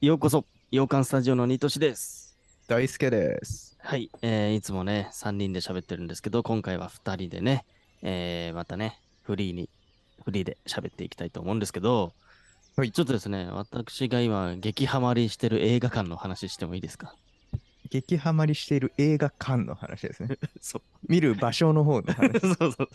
ようこそ、洋館スタジオのニトシです。大輔です。はい、えーいつもね、3人で喋ってるんですけど、今回は2人でね、えーまたね、フリーに、フリーで喋っていきたいと思うんですけど、はいちょっとですね、私が今、激ハマりしてる映画館の話してもいいですか？激ハマりしている映画館の話ですね。そう。見る場所の方の話。そうそう。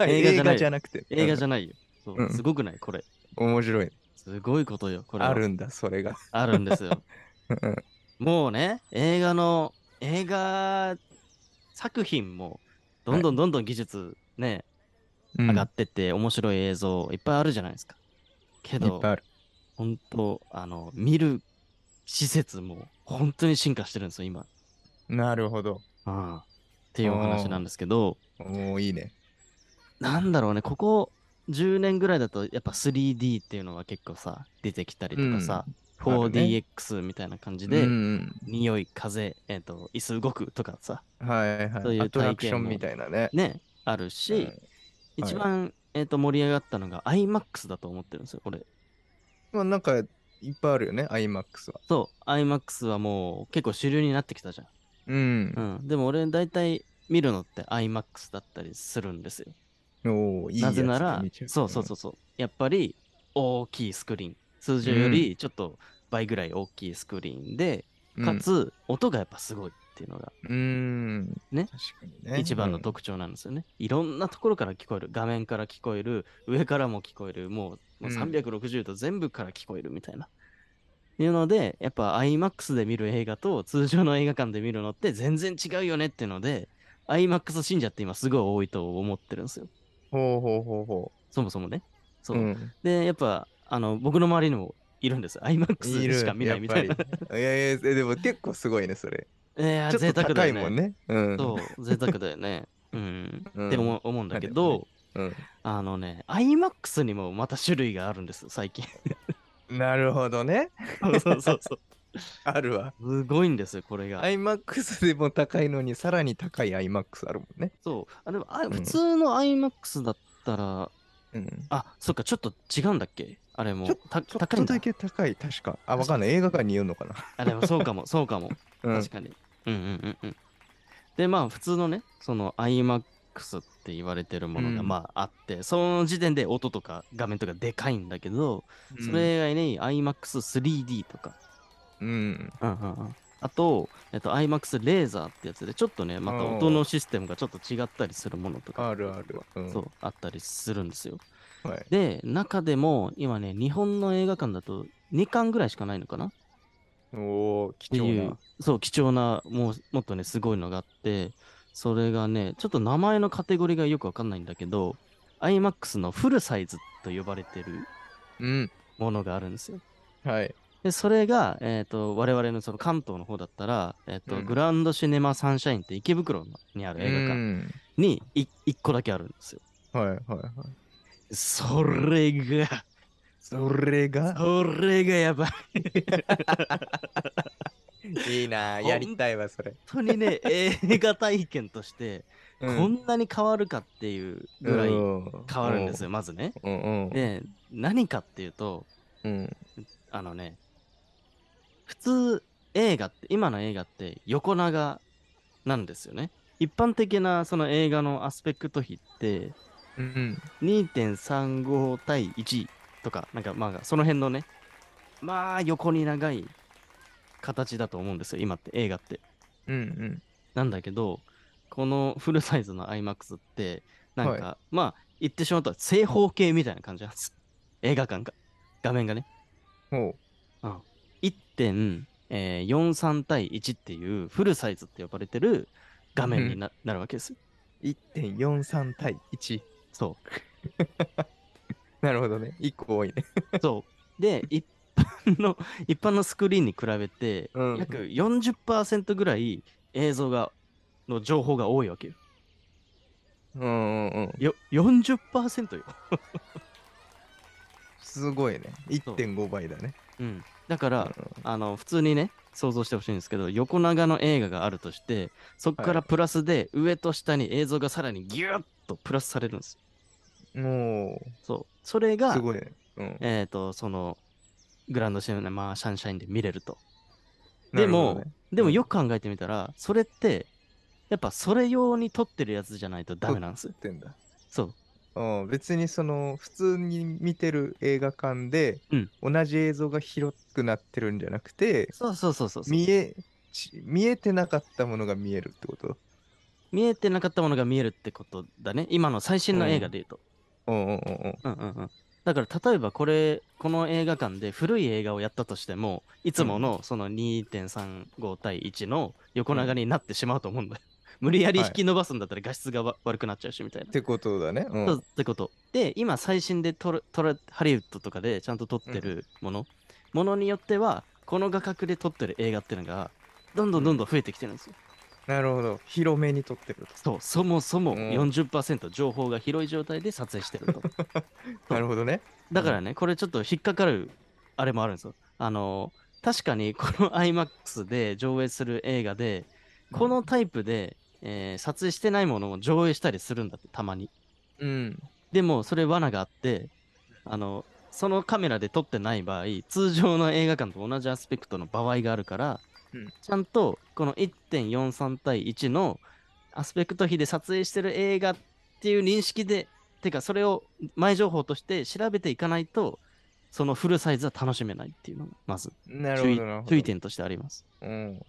映映画画じゃないじゃなくて。映画じゃ、ゃないよ。そううんすごくない？これ。面白い。すごいことよ。これはあるんだ、それが。あるんですよ。うんもうね、映画の、映画作品も、どんどんどんどん技術ね、うん上がってって、面白い映像いっぱいあるじゃないですか。けどいっぱい、ある。本当あの、見る施設も本当に進化してるんですよ、今。なるほど。うん。っていうお話なんですけど、おおいいね。なんだろうね、ここ10年ぐらいだと、やっぱ 3D っていうのが結構さ、出てきたりとかさ、あるね 4DX みたいな感じで、うん匂い、風、えっ、と、椅子動くとかさ、はいはい。そういうアトラク体験もションみたいなね。ね、あるし、うん一番、えっ、と、盛り上がったのが IMAX だと思ってるんですよ、俺。まあなんか、いっぱいあるよね、IMAX は。そう、IMAX はもう結構主流になってきたじゃん。うんう。ん。でも俺、大体見るのって IMAX だったりするんですよ。おおいいなぜならそうそうそうそう。やっぱり、大きいスクリーン。通常よりちょっと倍ぐらい大きいスクリーンで、うん。かつ、音がやっぱすごいっていうのが、うん。ねね。一番の特徴なんですよね。いろんなところから聞こえる。画面から聞こえる。上からも聞こえる。もうもううん360度全部から聞こえるみたいな。いうので、やっぱ IMAX で見る映画と通常の映画館で見るのって全然違うよねっていうので、IMAX 信者って今すごい多いと思ってるんですよ。ほうほうほうほそもそもね。そう。う。うん。で、やっぱ、あの、僕の周りにもいるんです。IMAX いるでしか見ないみたいな。やっぱりいやいや、えでも結構すごいね、それ。いやちょっと贅沢だよね。高いもんね。うん。そう、贅沢だよね。うん。うんって思う思うんだけど、うん。あのね、IMAX にもまた種類があるんです、最近。なるほどね。そうそうそうそう。あるわ。すごいんですよ、これが。iMAX でも高いのに、さらに高い iMAX あるもんね。そう。あでもあん普通の IMAX だったら、うん。あ、そっか、ちょっと違うんだっけ？あれもちょ。たちょっ高いんだとだ。け高い、確か。あ、わかんない。映画館に言うのかな。あ、でもそうかも、そうかも。うん確。かに。うんうんうんうん。で、まあ、普通のね、その iMAX って言われてるものがうんまああって、その時点で音とか画面とかでかいんだけど、うんそれ以外に iMAX3D とか、うん。うんうんうん。あと、えっと、iMAX レーザーってやつで、ちょっとね、また音のシステムがちょっと違ったりするものとか、あるある。うんそう、あったりするんですよ。はい。で、中でも、今ね、日本の映画館だと2巻ぐらいしかないのかな？っおー、貴重な。、そう、貴重な、もう、もっとね、すごいのがあって、それがね、ちょっと名前のカテゴリーがよくわかんないんだけど、iMAX のフルサイズと呼ばれてるうん。ものがあるんですよ。はい。で、それが、えっ、と、我々のその関東の方だったら、えっ、と、うんグランドシネマサンシャインって池袋にある映画館うんにい1個だけあるんですよ。はいはいはい。それが、それが？それがやばい。いいなやりたいわ、それ。本当にね、映画体験として、こんなに変わるかっていうぐらい変わるんですよ、まずね。うんうん。で、何かっていうと、うん。あのね、普通映画って、今の映画って横長なんですよね。一般的なその映画のアスペクト比ってうん。2.35対1とか、なんかまあその辺のね、まあ横に長い形だと思うんですよ、今って映画って。うんうん。なんだけど、このフルサイズの IMAX って、なんか、まあ言ってしまうと正方形みたいな感じなんです。映画館が。画面がね。ほ1.43対1っていうフルサイズって呼ばれてる画面にな,、なるわけですよ。う。1.43対1。そなるほどね。1個多いね。う。そう。で、一般の、一般のスクリーンに比べて、うん約40%ぐらい映像が、の情報が多いわけよ。うんうんうん。よ、40%よ。すごいね。1.5倍だね。うん。だから、うんあの、普通にね、想像してほしいんですけど、横長の映画があるとして、そこからプラスで、上と下に映像がさらにギュッとプラスされるんですよ。もそう。それう、がす、ごいね。うん。えっ、と、その、グランドシネマサンシャインで見れると。でも、ねでもよく考えてみたら、それって、やっぱそれ用に撮ってるやつじゃないとダメなんですよ。ってんだ。そう。うん、別にその普通に見てる映画館で、うん同じ映像が広くなってるんじゃなくてそうそうそうそうそう。見えち見えてなかったものが見えるってこと？見えてなかったものが見えるってことだね。今の最新の映画で言うと。うんうんうんうんうんうんうん。だから例えばこれ、この映画館で古い映画をやったとしても、いつものその2.35対1の横長になってしまうと思うんだよ。無理やり引き伸ばすんだったら画質がわ悪くなっちゃうしみたいなっ。てことだね。うんそうってこと。で、今最新で撮る撮るハリウッドとかでちゃんと撮ってるもの、ものによっては、この画角で撮ってる映画っていうのが、どんどんどんどん増えてきてるんですよ。なるほど。広めに撮ってるそう、そもそもうん40%情報が広い状態で撮影してると。と。なるほどね。だからね、これちょっと引っかかるあれもあるんですよ。あの確かにこの IMAX で上映する映画で、このタイプで、えー撮影してないものを上映したりするんだって、たまに。うん。でも、それ罠があって、あの、そのカメラで撮ってない場合、通常の映画館と同じアスペクトの場合があるから、うんちゃんとこの1.43対1のアスペクト比で撮影してる映画っていう認識で、てかそれを前情報として調べていかないと、そのフルサイズは楽しめないっていうのが、まず注意点としてあります。うん。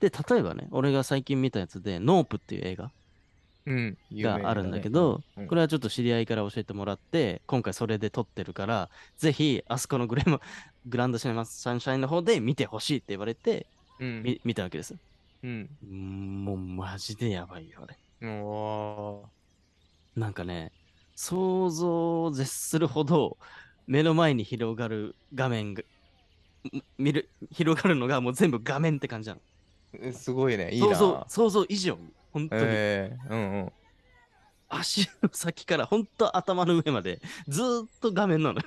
で、例えばね、俺が最近見たやつで、ノープっていう映画うん。があるんだけど、うんこれはちょっと知り合いから教えてもらって、今回それで撮ってるから、ぜひ、あそこのグレマ グランドシネマサンシャインの方で見てほしいって言われて、うん。み見たわけです。うん。うーんもうマジでやばいよ、あれ。おーなんかね、想像を絶するほど目の前に広がる画面見る、広がるのがもう全部画面って感じなの。えすごいね。いい想な。像想像以上に、本当に。ええうんうん。足の先から本当頭の上までずーっと画面なのよ。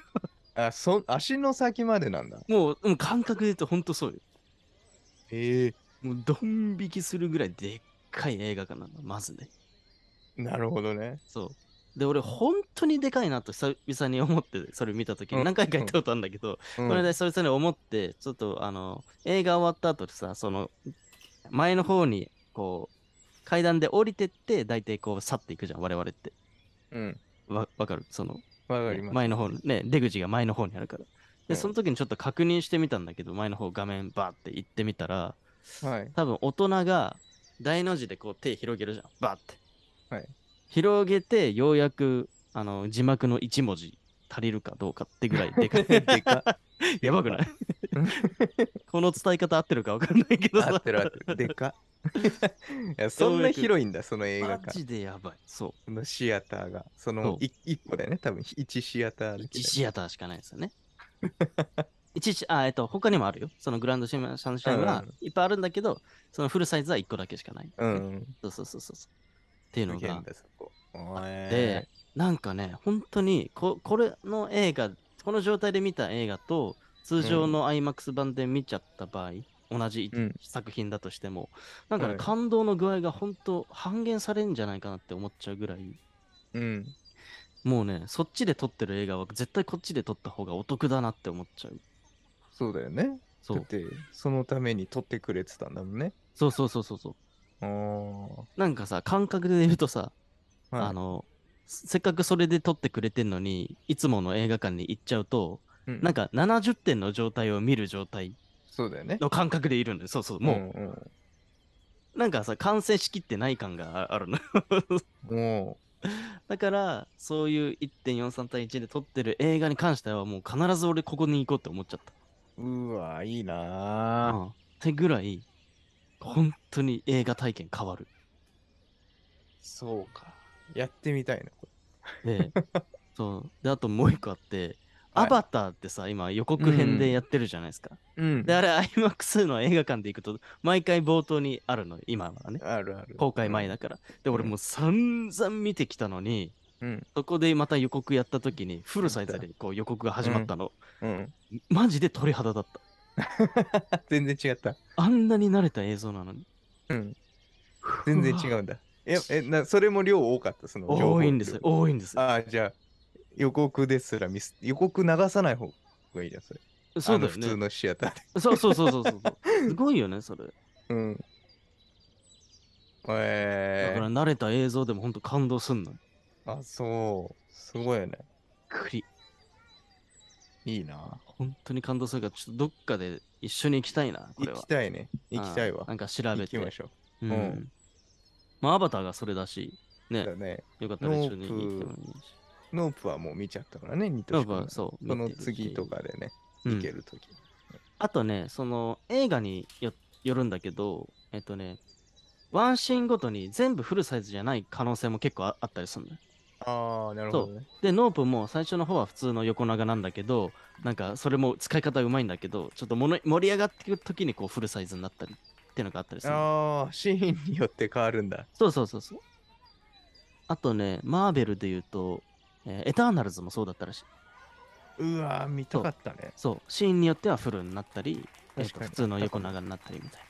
あ、そ、足の先までなんだ。もう、もう感覚で言うと本当そうよ。ええもうドン引きするぐらいでっかい映画館なの、まずね。なるほどね。そう。で、俺、本当にでかいなと久々に思って、それ見たとき何回か言ったことあるんだけど、うんこれでそれぞれ思って、ちょっと、あの、映画終わった後でさ、その、前の方に、こう、階段で降りてって、大体こう、去っていくじゃん、我々って。うん。わ、わかる？その、わかります。前の方に、ね、出口が前の方にあるから。うで、んその時にちょっと確認してみたんだけど、前の方画面バーって行ってみたら、はい。多分大人が大の字でこう手広げるじゃん。バーって。はい。広げて、ようやくあの字幕の1文字足りるかどうかってぐらいでかい。でか やばくない？この伝え方合ってるか分かんないけどさ。合ってる合ってる。でか いや、そんな広いんだ、その映画マ館。ジでやばい。そう。そのシアターが。その一個だよね、多分1シアターだけ1でシアターしかないですよね。1シあ、えっと、他にもあるよ。そのグランドシネマサンシャインはうんいっぱいあるんだけど、そのフルサイズは1個だけしかない。うん。そうそうそうそう。っていうのがすげえん。だ、そこ。で、なんかね、本当にこ、これの映画、この状態で見た映画と、通常の IMAX 版で見ちゃった場合、同じうん作品だとしても、なんかね、はい感動の具合が本当半減されるんじゃないかなって思っちゃうぐらい、うん。もうね、そっちで撮ってる映画は絶対こっちで撮った方がお得だなって思っちゃう。そうだよね。そうだって、そのために撮ってくれてたんだもんね。そうそうそうそうそう。なんかさ、感覚で言うとさ、はいあの、せっかくそれで撮ってくれてんのに、いつもの映画館に行っちゃうと、うんなんか70点の状態を見る状態そうだよね。の感覚でいるんだよ。そうそう。もう、んうんなんかさ、完成しきってない感がああるの。もだから、そういう1.43対1で撮ってる映画に関しては、もう必ず俺ここに行こうって思っちゃった。う、うわ、いいなうぁ。んってぐらい、本当に映画体験変わる。そうか。やってみたいな。こで、そう。で、あともう一個あって、はいアバターってさ、今予告編でやってるじゃないですか。れうんで、あれ IMAX の映画館で行くと、毎回冒頭にあるの、今はね。あるある。公開前だから。で、俺もう散々見てきたのに、うん。そこでまた予告やった時に、フルサイズでこう予告が始まったの。うん。マジで鳥肌だった。全然違った。あんなに慣れた映像なのに。うん。全然違うんだ。え、え、な、それも量多かった、その多いんですよ。多いんですよ。ああ、じゃあ、予告ですらミス、予告流さない方がいいじゃん、それ。そうだよね。普通のシアターで。そうそうそうそうそう。すごいよね、それ。うん。だえから慣れた映像でも本当感動すんのあ、そう。すごいよね。くり。いいな。本当に感動するから、ちょっとどっかで一緒に行きたいな、これは行き。たいね。行きたいわうん。なんか調べて。行きましょううんん。まあ、アバターがそれだし、う。ねだ、ね。よかったら一緒に行ってもいいし。ノープはもう見ちゃったからね、ニトシ君ぱそう。その見てるし次とかでね、うん行けるとき。あとね、その映画によよるんだけど、えっとね、ワンシーンごとに全部フルサイズじゃない可能性も結構ああったりするのよ。ああ、なるほどね。で、ノープも最初の方は普通の横長なんだけど、なんかそれも使い方うまいんだけど、ちょっともの盛り上がってくる時にこうフルサイズになったりっていうのがあったりするの。ああ、シーンによって変わるんだ。そうそうそうそう。あとね、マーベルで言うと、えーエターナルズもそうだったらしい。うわー、見たかったね。そう、シーンによってはフルになったり、えーと普通の横長になったりみたいな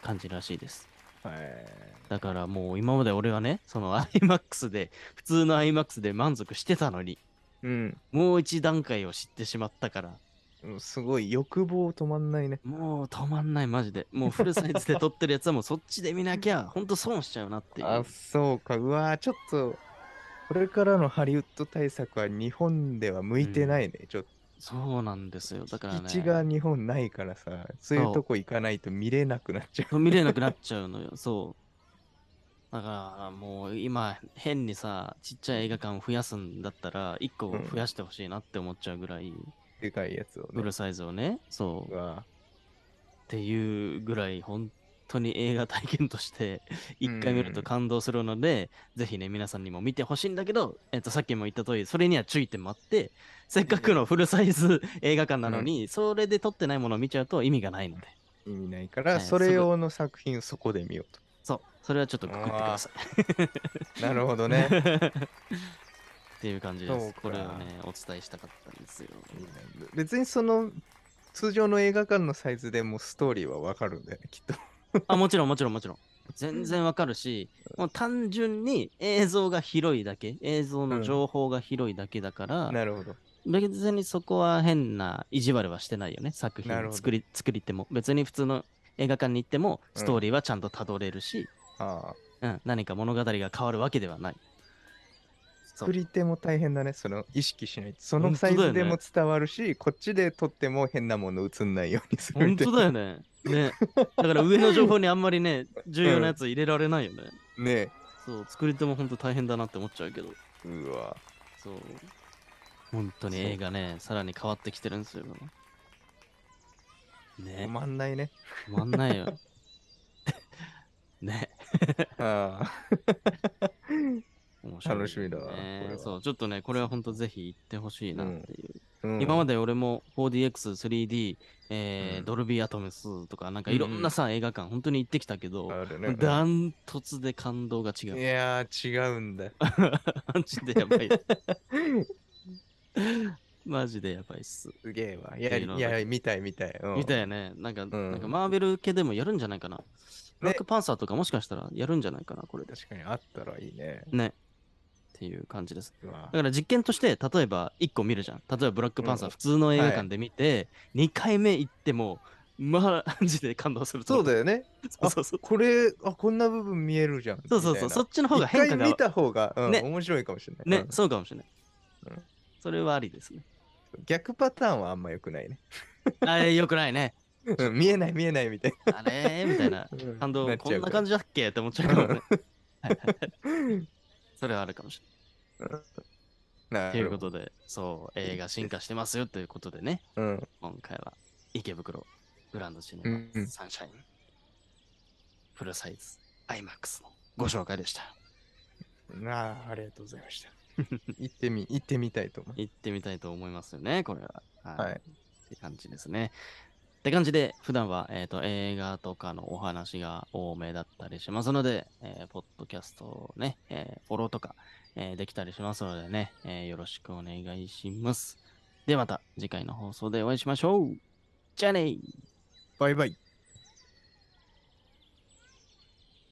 感じらしいです。はい。だからもう今まで俺はね、その IMAX で、普通の IMAX で満足してたのに、うん。もう一段階を知ってしまったから、うんすごい欲望止まんないね。もう止まんない、マジで。もうフルサイズで撮ってるやつはもうそっちで見なきゃ、ほんと損しちゃうなっていう。あ、そうか。うわー、ちょっと、これからのハリウッド対策は日本では向いてないね。ちょっと、そうなんですよ。だからね。基地が日本ないからさ、そういうとこ行かないと見れなくなっちゃう。見れなくなっちゃうのよ。そう。だからもう今変にさ、ちっちゃい映画館を増やすんだったら、1個増やしてほしいなって思っちゃうぐらい、でかいやつをねフル。サイズをね、そうう。わっていうぐらい本当に映画体験として 一回見ると感動するので、ぜひね皆さんにも見てほしいんだけど、えっとさっきも言った通りそれには注意点もあってせっかくのフルサイズ映画館なのに、それで撮ってないものを見ちゃうと意味がないので。意味ないから、はい。それ用の作品をそこで見ようそう。それはちょっとくくってください。と。なるほどね。っていう感じです。これをねお伝えしたかったんですよ。別にその通常の映画館のサイズでもストーリーはわかるんだよね、きっと。あもちろんもちろんもちろん全然わかるし、もう単純に映像が広いだけ映像の情報が広いだけだから、なるほど。別にそこは変な意地悪はしてないよね、作品作り作りっても。別に普通の映画館に行っても、うんストーリーはちゃんとたどれるし、ああ。うん何か物語が変わるわけではない。作り手も大変だね、その意識しないと。そのサイズでも伝わるし、こっちで撮っても変なもの映んないようにする本当だよね。ね。だから上の情報にあんまりね、重要なやつ入れられないよね。な。ねそう、作り手も本当大変だなって思っちゃうけど、え。うわ。そう。本当に映画ね、さらに変わってきてるんですよ。止ね、まんないね。止まんないよ。ね。ああ。面白い楽しみだわそう、ちょっとね、これは本当ぜひ行ってほしいなっていう。うん今まで俺も 4DX、3D、えーうんドルビーアトムスとか、なんかいろんなさ、映画館、本当に行ってきたけど、あるね。ダントツで感動が違。いうやー、違うんだ。マジでやばい。マジでやばいっす。すげえわ。いや、いや、見たい見たい。うんみたいよね。なんか、んなんかマーベル系でもやるんじゃないかな。ブラックパンサーとかもしかしたらやるんじゃないかな、これで。確かにあったらいいね。ね。っていう感じです。だから実験として、例えば1個見るじゃん。例えばブラックパンサーうん普通の映画館で見て、2回目行っても、マジで感動するそうだよね。そうそうそう。これ、あ、こんな部分見えるじゃん。そうそうそう。そっっちの方が変化が見た方が、うんね面白いかもしれない。ね、うんそうかもしれない。うんそれはありですね。逆パターンはあんま良くないね。あれ、よくないね。うん見えない見えないみたいあれみたいな。な。感動、っこんな感じだっけって思っちゃうかもね。はいはいはいそれはあるかもしれない。なという。ことで、そう、映画進化してますよということでね、うん。今回は池袋グランドシネうんうんマサンシャインフルサイズ IMAX のご紹介でした。なあ、ありがとうございました。行ってみ、行ってみたいと思う。行ってみたいと思いますよね、これは。はいって感じですね。って感じで、普段は、えー、と映画とかのお話が多めだったりしますので、えーポッドキャストをね、えーフォローとか、えーできたりしますのでね、えーよろしくお願いします。ではまた次回の放送でお会いしましょう。じゃあねーバイバイ。